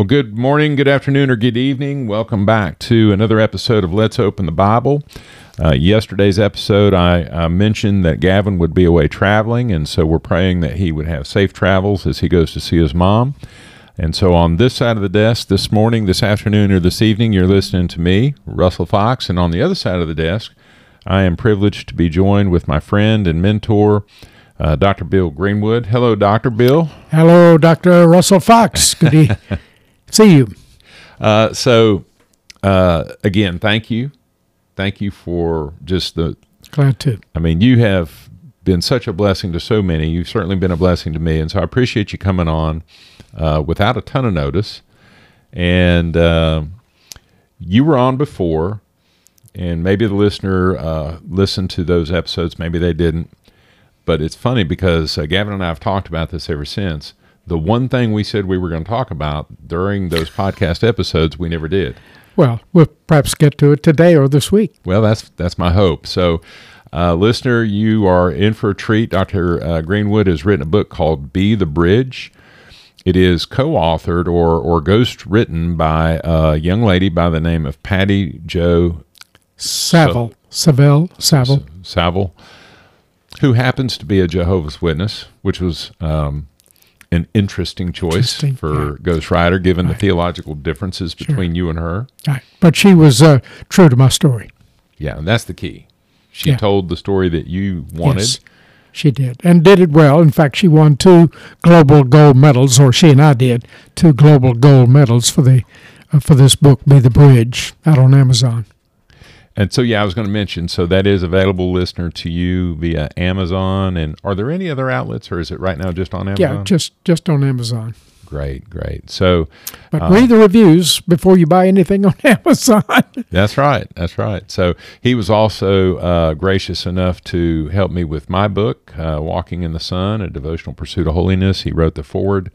Well, good morning, good afternoon, or good evening. Welcome back to another episode of Let's Open the Bible. Uh, yesterday's episode, I uh, mentioned that Gavin would be away traveling, and so we're praying that he would have safe travels as he goes to see his mom. And so on this side of the desk this morning, this afternoon, or this evening, you're listening to me, Russell Fox. And on the other side of the desk, I am privileged to be joined with my friend and mentor, uh, Dr. Bill Greenwood. Hello, Dr. Bill. Hello, Dr. Russell Fox. Good to see you. Uh, so, uh, again, thank you. Thank you for just the. Glad to. I mean, you have been such a blessing to so many. You've certainly been a blessing to me. And so I appreciate you coming on uh, without a ton of notice. And uh, you were on before, and maybe the listener uh, listened to those episodes, maybe they didn't. But it's funny because uh, Gavin and I have talked about this ever since. The one thing we said we were going to talk about during those podcast episodes, we never did. Well, we'll perhaps get to it today or this week. Well, that's that's my hope. So, uh, listener, you are in for a treat. Dr. Uh, Greenwood has written a book called "Be the Bridge." It is co-authored or or ghost written by a young lady by the name of Patty Joe Saville, Saville, Saville, Saville, who happens to be a Jehovah's Witness, which was um, an interesting choice Interesting, for yeah. Ghostwriter, given the theological differences between you and her. Right. But she was uh, true to my story. Yeah, and that's the key. She Yeah. told the story that you wanted. Yes, she did. And did it well. In fact, she won two global gold medals, or she and I did, two global gold medals for the uh, for this book, Be the Bridge, out on Amazon. And so, yeah, I was going to mention. So that is available, listener, to you via Amazon. And are there any other outlets, or is it right now just on Amazon? Yeah, just just on Amazon. great, great. So But Uh, read the reviews before you buy anything on Amazon. that's right, that's right. So he was also uh, gracious enough to help me with my book, uh, "Walking in the Sun: A Devotional Pursuit of Holiness." He wrote the foreword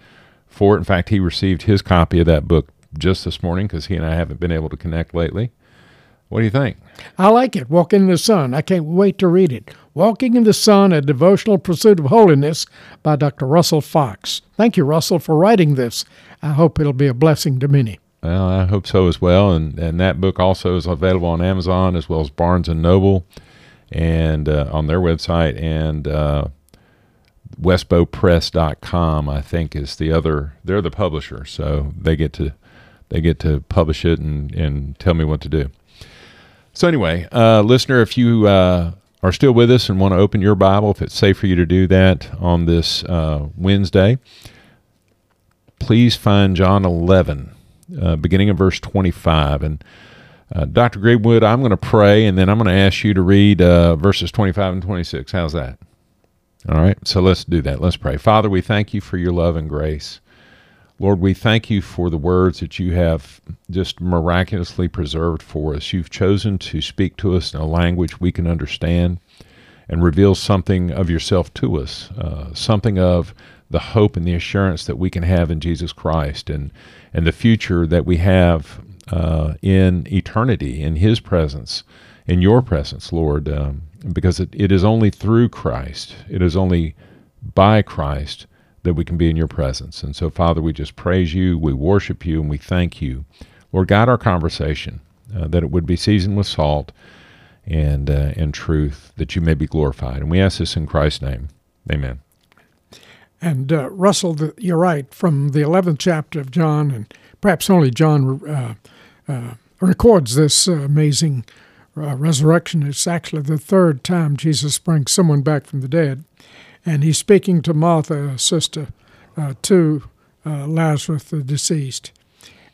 for it. In fact, he received his copy of that book just this morning because he and I haven't been able to connect lately. What do you think? I like it. Walking in the Sun. I can't wait to read it. Walking in the Sun, A Devotional Pursuit of Holiness by Dr. Russell Fox. Thank you, Russell, for writing this. I hope it'll be a blessing to many. Well, I hope so as well. And and that book also is available on Amazon as well as Barnes and Noble, and uh, on their website and uh, westbowpress.com. I think is the other. They're the publisher, so they get to they get to publish it and and tell me what to do. So anyway, uh, listener, if you uh, are still with us and want to open your Bible, if it's safe for you to do that on this uh, Wednesday, please find John 11, uh, beginning of verse 25. And uh, Dr. Greenwood, I'm going to pray, and then I'm going to ask you to read uh, verses 25 and 26. How's that? All right, so let's do that. Let's pray. Father, we thank you for your love and grace. Lord, we thank you for the words that you have just miraculously preserved for us. You've chosen to speak to us in a language we can understand and reveal something of yourself to us, uh, something of the hope and the assurance that we can have in Jesus Christ and, and the future that we have uh, in eternity, in His presence, in your presence, Lord, um, because it, it is only through Christ, it is only by Christ that we can be in your presence. And so, Father, we just praise you, we worship you, and we thank you. Lord, guide our conversation, uh, that it would be seasoned with salt and, uh, and truth, that you may be glorified. And we ask this in Christ's name. Amen. And uh, Russell, the, you're right, from the 11th chapter of John, and perhaps only John uh, uh, records this amazing uh, resurrection. It's actually the third time Jesus brings someone back from the dead. And he's speaking to Martha, sister, uh, to uh, Lazarus, the deceased.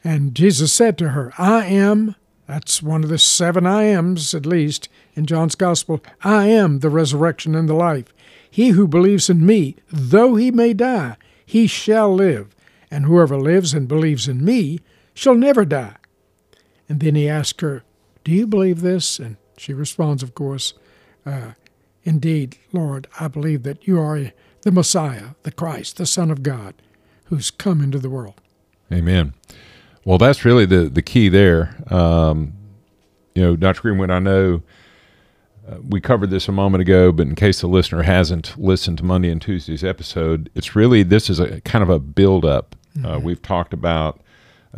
And Jesus said to her, I am, that's one of the seven I ams at least in John's Gospel, I am the resurrection and the life. He who believes in me, though he may die, he shall live. And whoever lives and believes in me shall never die. And then he asked her, Do you believe this? And she responds, of course, uh, Indeed, Lord, I believe that you are the Messiah, the Christ, the Son of God, who's come into the world. Amen. Well, that's really the, the key there. Um, you know, Dr. Greenwood, I know uh, we covered this a moment ago, but in case the listener hasn't listened to Monday and Tuesday's episode, it's really this is a kind of a build up. Uh, we've talked about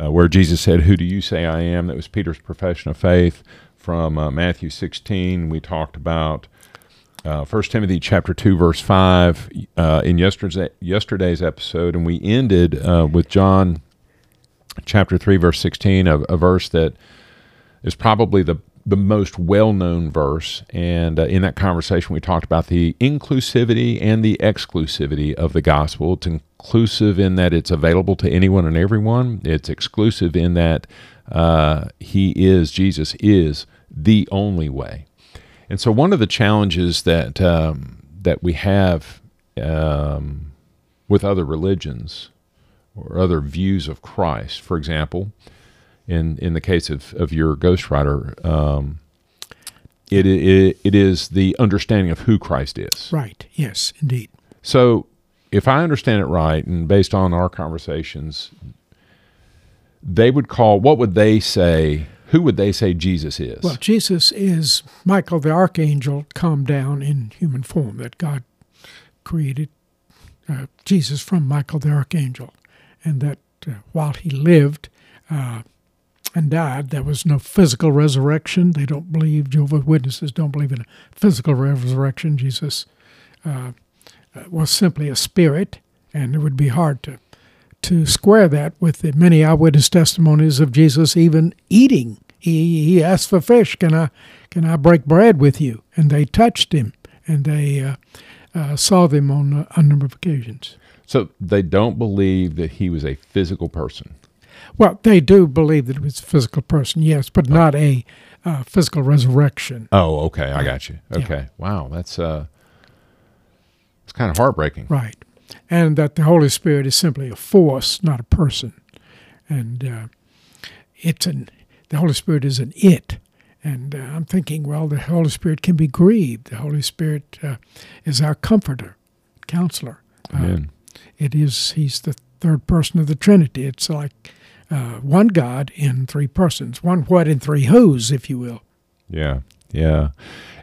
uh, where Jesus said, "Who do you say I am?" That was Peter's profession of faith. From uh, Matthew 16, we talked about uh, 1 Timothy chapter 2, verse 5 uh, in yesterday's, yesterday's episode, and we ended uh, with John chapter 3, verse 16, a, a verse that is probably the the most well-known verse. And uh, in that conversation we talked about the inclusivity and the exclusivity of the gospel. It's inclusive in that it's available to anyone and everyone. It's exclusive in that uh, he is jesus is the only way and so one of the challenges that um, that we have um, with other religions or other views of christ for example in in the case of, of your ghostwriter, um, it, it it is the understanding of who Christ is. Right. Yes, indeed. So, if I understand it right, and based on our conversations, they would call what would they say? Who would they say Jesus is? Well, Jesus is Michael the archangel come down in human form that God created uh, Jesus from Michael the archangel, and that uh, while he lived. Uh, and died. There was no physical resurrection. They don't believe, Jehovah's Witnesses don't believe in a physical resurrection. Jesus uh, uh, was simply a spirit, and it would be hard to, to square that with the many eyewitness testimonies of Jesus even eating. He, he asked for fish. Can I, can I break bread with you? And they touched him, and they uh, uh saw them on a number of occasions. So they don't believe that he was a physical person. Well, they do believe that it was a physical person, yes, but oh. not a uh, physical resurrection. Oh, okay, I got you. Okay, yeah. wow, that's uh, it's kind of heartbreaking, right? And that the Holy Spirit is simply a force, not a person, and uh, it's an the Holy Spirit is an it. And uh, I'm thinking, well, the Holy Spirit can be grieved. The Holy Spirit uh, is our comforter, counselor. Uh, it is. He's the third person of the Trinity. It's like uh, one God in three persons, one what in three who's, if you will. Yeah, yeah,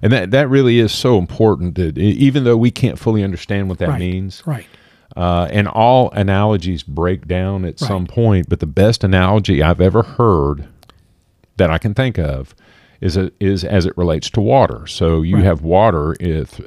and that that really is so important. That even though we can't fully understand what that right, means, right? Uh, and all analogies break down at right. some point, but the best analogy I've ever heard that I can think of is a, is as it relates to water. So you right. have water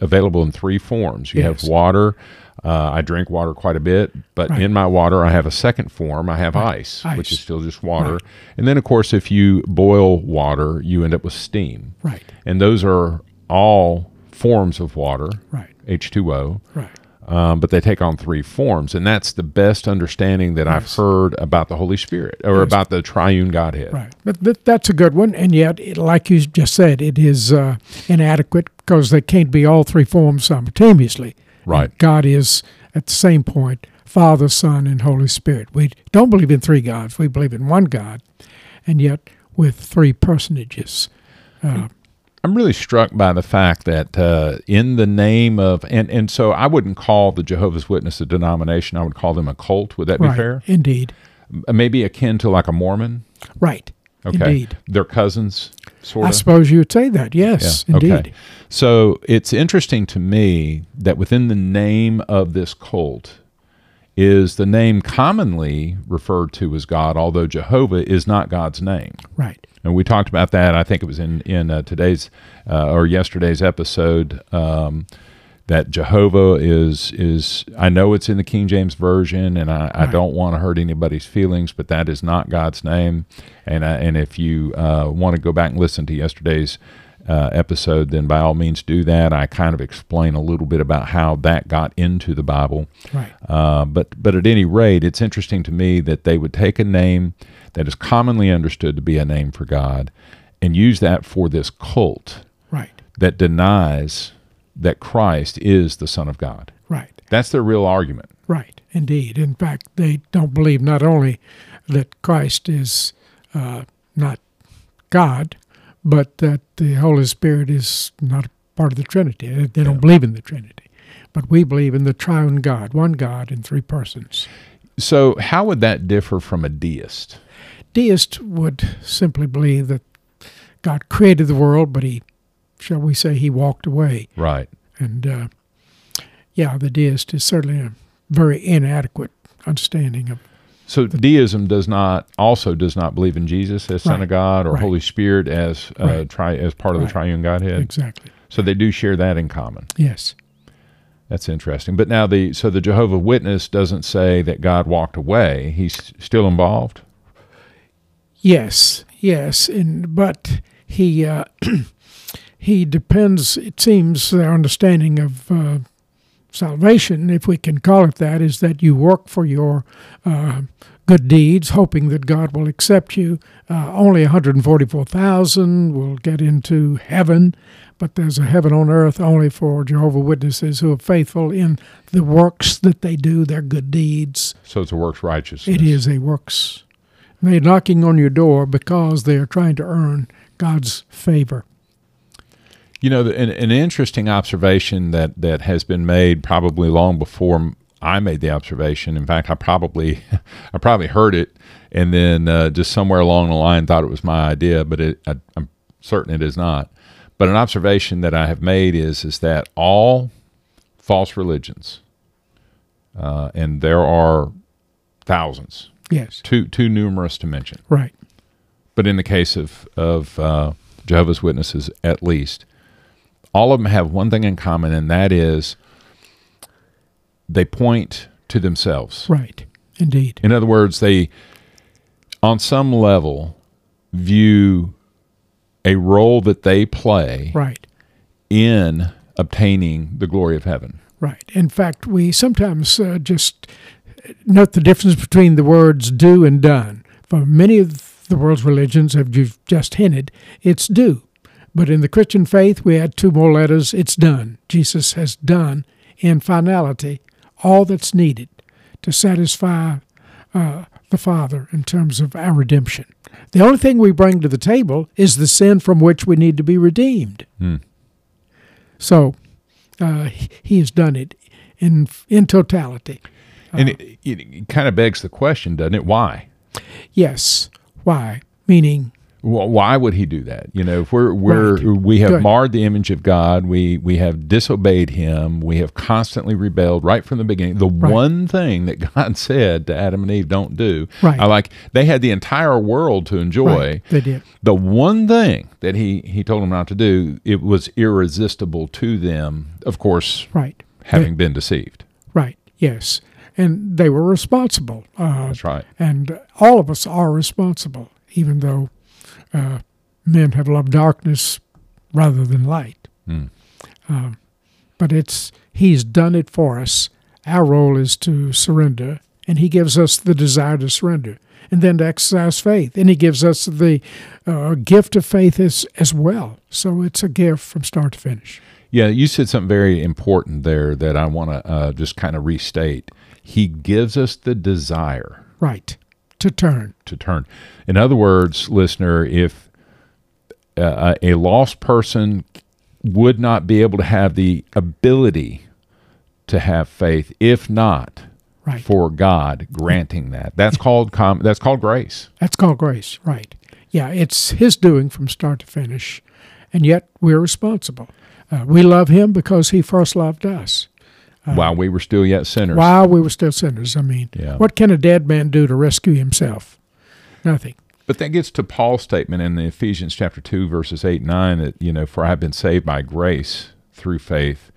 available in three forms. You yes. have water uh, I drink water quite a bit, but right. in my water, I have a second form. I have right. ice, ice, which is still just water. And then, of course, if you boil water, you end up with steam. Right. And those are all forms of water, right. H2O. Right. Um, but they take on three forms, and that's the best understanding that. I've heard about the Holy Spirit or about the Triune Godhead. Right, but that's a good one, and yet, it, like you just said, it is uh, inadequate because they can't be all three forms simultaneously. Right. God is at the same point Father, Son, and Holy Spirit. We don't believe in three gods. We believe in one God, and yet with three personages. Uh, I'm really struck by the fact that uh, in the name of and and so I wouldn't call the Jehovah's Witness a denomination. I would call them a cult. Would that right, be fair? Indeed. Maybe akin to like a Mormon. Right. Okay. Indeed. They're cousins, sort of. I suppose you would say that. Yes, yeah. indeed. Okay. So it's interesting to me that within the name of this cult is the name commonly referred to as God, although Jehovah is not God's name. Right. And we talked about that. I think it was in in uh, today's uh, or yesterday's episode. Um, that Jehovah is is I know it's in the King James version, and I, right. I don't want to hurt anybody's feelings, but that is not God's name. And uh, and if you uh, want to go back and listen to yesterday's uh, episode, then by all means do that. I kind of explain a little bit about how that got into the Bible. Right. Uh, but but at any rate, it's interesting to me that they would take a name that is commonly understood to be a name for God and use that for this cult. Right. That denies that Christ is the Son of God. Right. That's their real argument. Right, indeed. In fact, they don't believe not only that Christ is uh, not God, but that the Holy Spirit is not part of the Trinity. They don't yeah. believe in the Trinity. But we believe in the triune God, one God in three persons. So, how would that differ from a deist? Deist would simply believe that God created the world, but he shall we say, he walked away. Right. And uh, yeah, the deist is certainly a very inadequate understanding of So deism does not also does not believe in Jesus as Son Right. of God or Right. Holy Spirit as uh, Right. tri as part of the triune Godhead. Exactly. So they do share that in common. Yes. That's interesting. But now the so the Jehovah Witness doesn't say that God walked away. He's still involved. Yes. Yes. And but he uh, he depends. It seems their understanding of uh, salvation, if we can call it that, is that you work for your uh, good deeds, hoping that God will accept you. Uh, only 144,000 will get into heaven, but there's a heaven on earth only for Jehovah Witnesses who are faithful in the works that they do, their good deeds. So it's a works righteousness. It is a works. They're knocking on your door because they are trying to earn God's favor. You know, an, an interesting observation that that has been made probably long before I made the observation. In fact, I probably I probably heard it and then uh, just somewhere along the line thought it was my idea, but it, I, I'm certain it is not. But an observation that I have made is is that all false religions, uh, and there are thousands, Yes, too too numerous to mention. right. but in the case of of uh, Jehovah's Witnesses, at least, all of them have one thing in common, and that is they point to themselves. Right. Indeed. In other words, they, on some level, view a role that they play Right. in obtaining the glory of heaven. Right. In fact, we sometimes uh, just note the difference between the words do and done. For many of the world's religions, as you've just hinted, it's do. But in the Christian faith, we add two more letters, it's done. Jesus has done in finality all that's needed to satisfy uh, the Father in terms of our redemption. The only thing we bring to the table is the sin from which we need to be redeemed. Hmm. So uh, he has done it in in totality. And it, it, it kind of begs the question, doesn't it? Why? Yes. Why? Meaning, Wh- Why would he do that? You know, if we're we're Right. we have marred the image of God, we we have disobeyed Him, we have constantly rebelled right from the beginning. The Right. one thing that God said to Adam and Eve, "Don't do," Right. I like they had the entire world to enjoy. right, they did. The one thing that he he told them not to do, it was irresistible to them. Of course, Right. having been deceived. Right. Yes. And they were responsible. Uh, That's right. and all of us are responsible, even though uh, men have loved darkness rather than light. Hmm. Um, but it's He's done it for us. Our role is to surrender, and He gives us the desire to surrender, and then to exercise faith, and He gives us the uh, gift of faith as as well. So it's a gift from start to finish. Yeah, you said something very important there that I want to uh, just kind of restate. He gives us the desire Right. To turn. to turn. In other words, listener, if uh, a lost person would not be able to have the ability to have faith if not Right. for God granting that. That's called com- that's called grace. That's called grace, right? Yeah, it's His doing from start to finish, and yet we're responsible. Uh, we love Him because He first loved us while uh-huh. we were still yet sinners. while we were still sinners. I mean, Yeah. what can a dead man do to rescue himself? Nothing. But that gets to Paul's statement in the Ephesians chapter 2 verses 8 and 9 that you know for I have been saved by grace through faith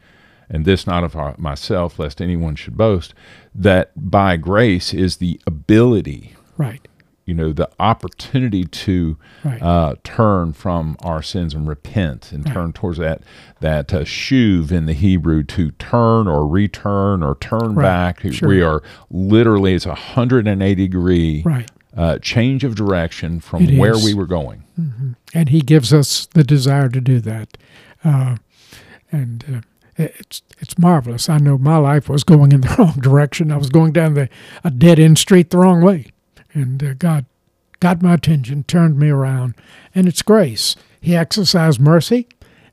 and this not of myself lest anyone should boast that by grace is the ability Right. You know the opportunity to Right. uh, turn from our sins and repent and Right. turn towards that that uh, shuv in the Hebrew to turn or return or turn Right. back Sure. we are literally it's a 180 degree Right. uh, change of direction from It where is. we were going. And He gives us the desire to do that, uh, and uh, it's it's marvelous. I know my life was going in the wrong direction. I was going down the a dead end street the wrong way, and uh, God got my attention, turned me around, and it's grace. He exercised mercy,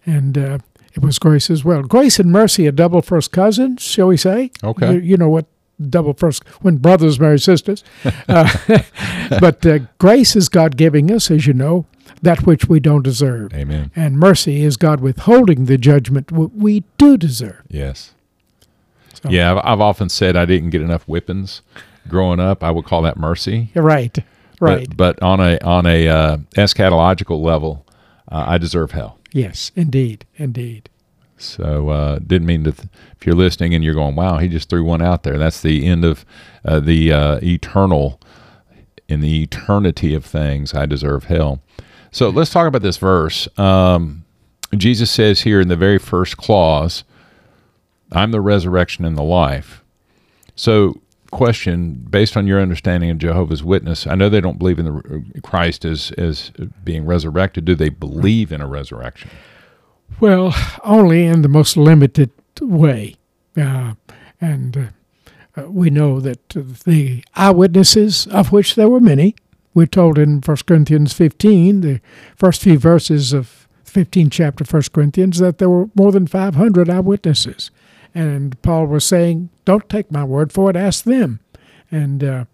and uh, it was grace as well. Grace and mercy are double first cousins, shall we say? Okay. You, you know what double first when brothers marry sisters, uh, but uh, grace is God giving us, as you know, that which we don't deserve. Amen. And mercy is God withholding the judgment we do deserve. Yes. So- Yeah, I've, I've often said I didn't get enough whippings, growing up, I would call that mercy. Right. Right. But, but on a on a uh, eschatological level, uh, I deserve hell. yes, indeed. Indeed. So uh, didn't mean to. Th- if you're listening and you're going, "Wow, he just threw one out there," that's the end of uh, the uh, eternal. In the eternity of things, I deserve hell. So let's talk about this verse. Um, Jesus says here in the very first clause, "I'm the resurrection and the life." So, question based on your understanding of Jehovah's Witness, I know they don't believe in the Christ as as being resurrected. Do they believe in a resurrection? Well, only in the most limited way. Uh, and uh, uh, we know that the eyewitnesses, of which there were many, we're told in 1 Corinthians 15, the first few verses of 15 chapter 1 Corinthians, that there were more than 500 eyewitnesses. And Paul was saying, don't take my word for it, ask them. And uh,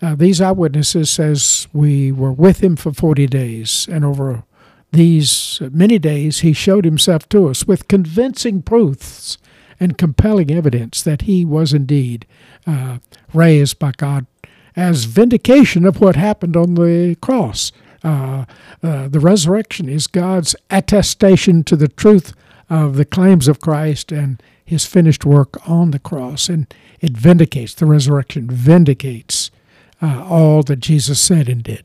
uh, these eyewitnesses says we were with him for 40 days, and over these many days he showed himself to us with convincing proofs and compelling evidence that he was indeed uh, raised by God as vindication of what happened on the cross. Uh, uh, the resurrection is God's attestation to the truth of the claims of Christ and his finished work on the cross. And it vindicates, the resurrection vindicates uh, all that Jesus said and did.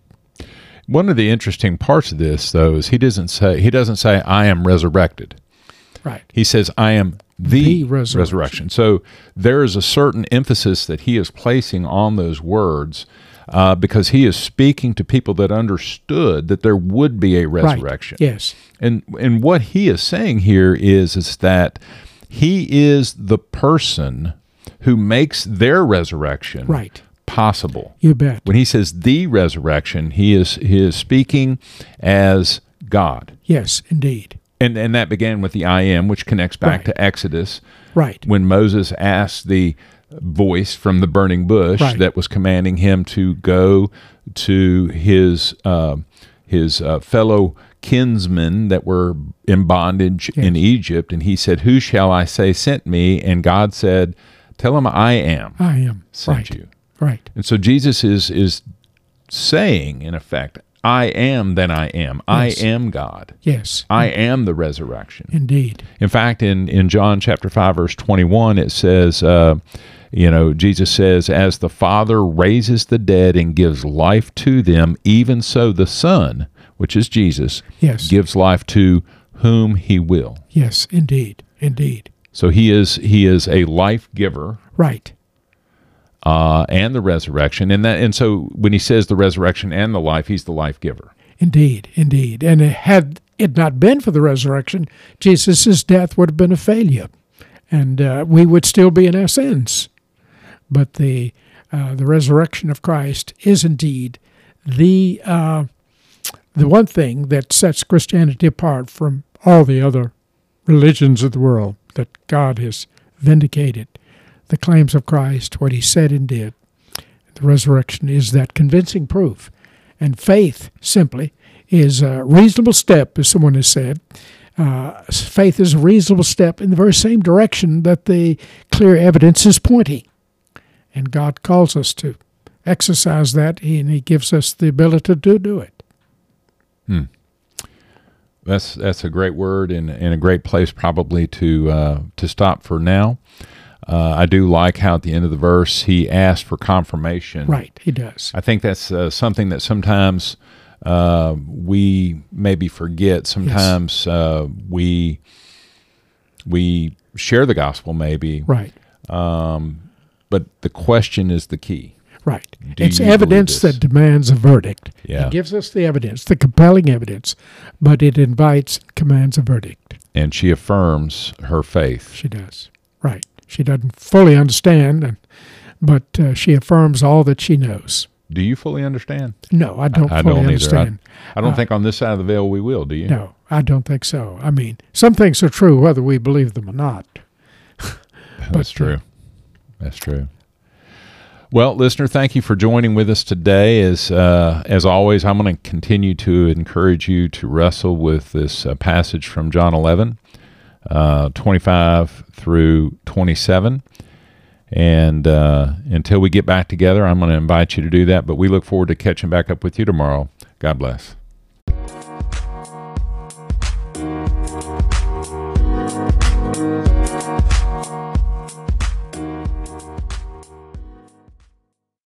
One of the interesting parts of this, though, is he doesn't say he doesn't say I am resurrected. Right. He says I am the, The resurrection. resurrection. So there is a certain emphasis that he is placing on those words uh, because he is speaking to people that understood that there would be a resurrection. Right. Yes. And and what he is saying here is is that he is the person who makes their resurrection Right. possible. You bet. When he says the resurrection, he is he is speaking as God. Yes, indeed. And and that began with the I am, which connects back Right. to Exodus Right. when Moses asked the voice from the burning bush Right. that was commanding him to go to his uh, his uh, fellow kinsmen that were in bondage in Egypt, and he said, "Who shall I say sent me?" And God said, "Tell him I am I am. sent right. you." Right. And so Jesus is is saying, in effect, "I am that I am. Yes. I am God. Yes. I am the resurrection." Indeed. In fact, in, in John chapter 5, verse 21, it says, uh, you know, Jesus says, As the Father raises the dead and gives life to them, even so the Son, which is Jesus, Yes. gives life to whom he will. Yes, indeed. Indeed. So he is he is a life giver Right. uh, and the resurrection. And that and so when he says the resurrection and the life, he's the life giver. Indeed. Indeed. And had it not been for the resurrection, Jesus' death would have been a failure, and uh, we would still be in our sins. But the uh, the resurrection of Christ is indeed the uh, the one thing that sets Christianity apart from all the other religions of the world that God has vindicated the claims of Christ, what he said and did. The resurrection is that convincing proof. And faith, simply, is a reasonable step, as someone has said. Uh, faith is a reasonable step in the very same direction that the clear evidence is pointing. And God calls us to exercise that, and He gives us the ability to do it. That's that's a great word and, and a great place probably to uh, to stop for now. Uh, I do like how at the end of the verse he asked for confirmation. Right, He does. I think that's uh, something that sometimes uh, we maybe forget. Sometimes uh, we we share the gospel maybe, Right, um, but the question is the key. right. Do it's evidence that demands a verdict. Yeah. It gives us the evidence, the compelling evidence, but it invites, commands a verdict. And she affirms her faith. She does. Right. She doesn't fully understand, and, but uh, she affirms all that she knows. Do you fully understand? No, I don't I fully don't either. I- understand. I don't Uh, think on this side of the veil we will. Do you? No, I don't think so. I mean, some things are true whether we believe them or not. That's But, uh, true. That's true. Well, listener, thank you for joining with us today. As uh, as always, I'm going to continue to encourage you to wrestle with this uh, passage from John 11, uh, 25 through 27. And uh, until we get back together, I'm going to invite you to do that. But we look forward to catching back up with you tomorrow. God bless.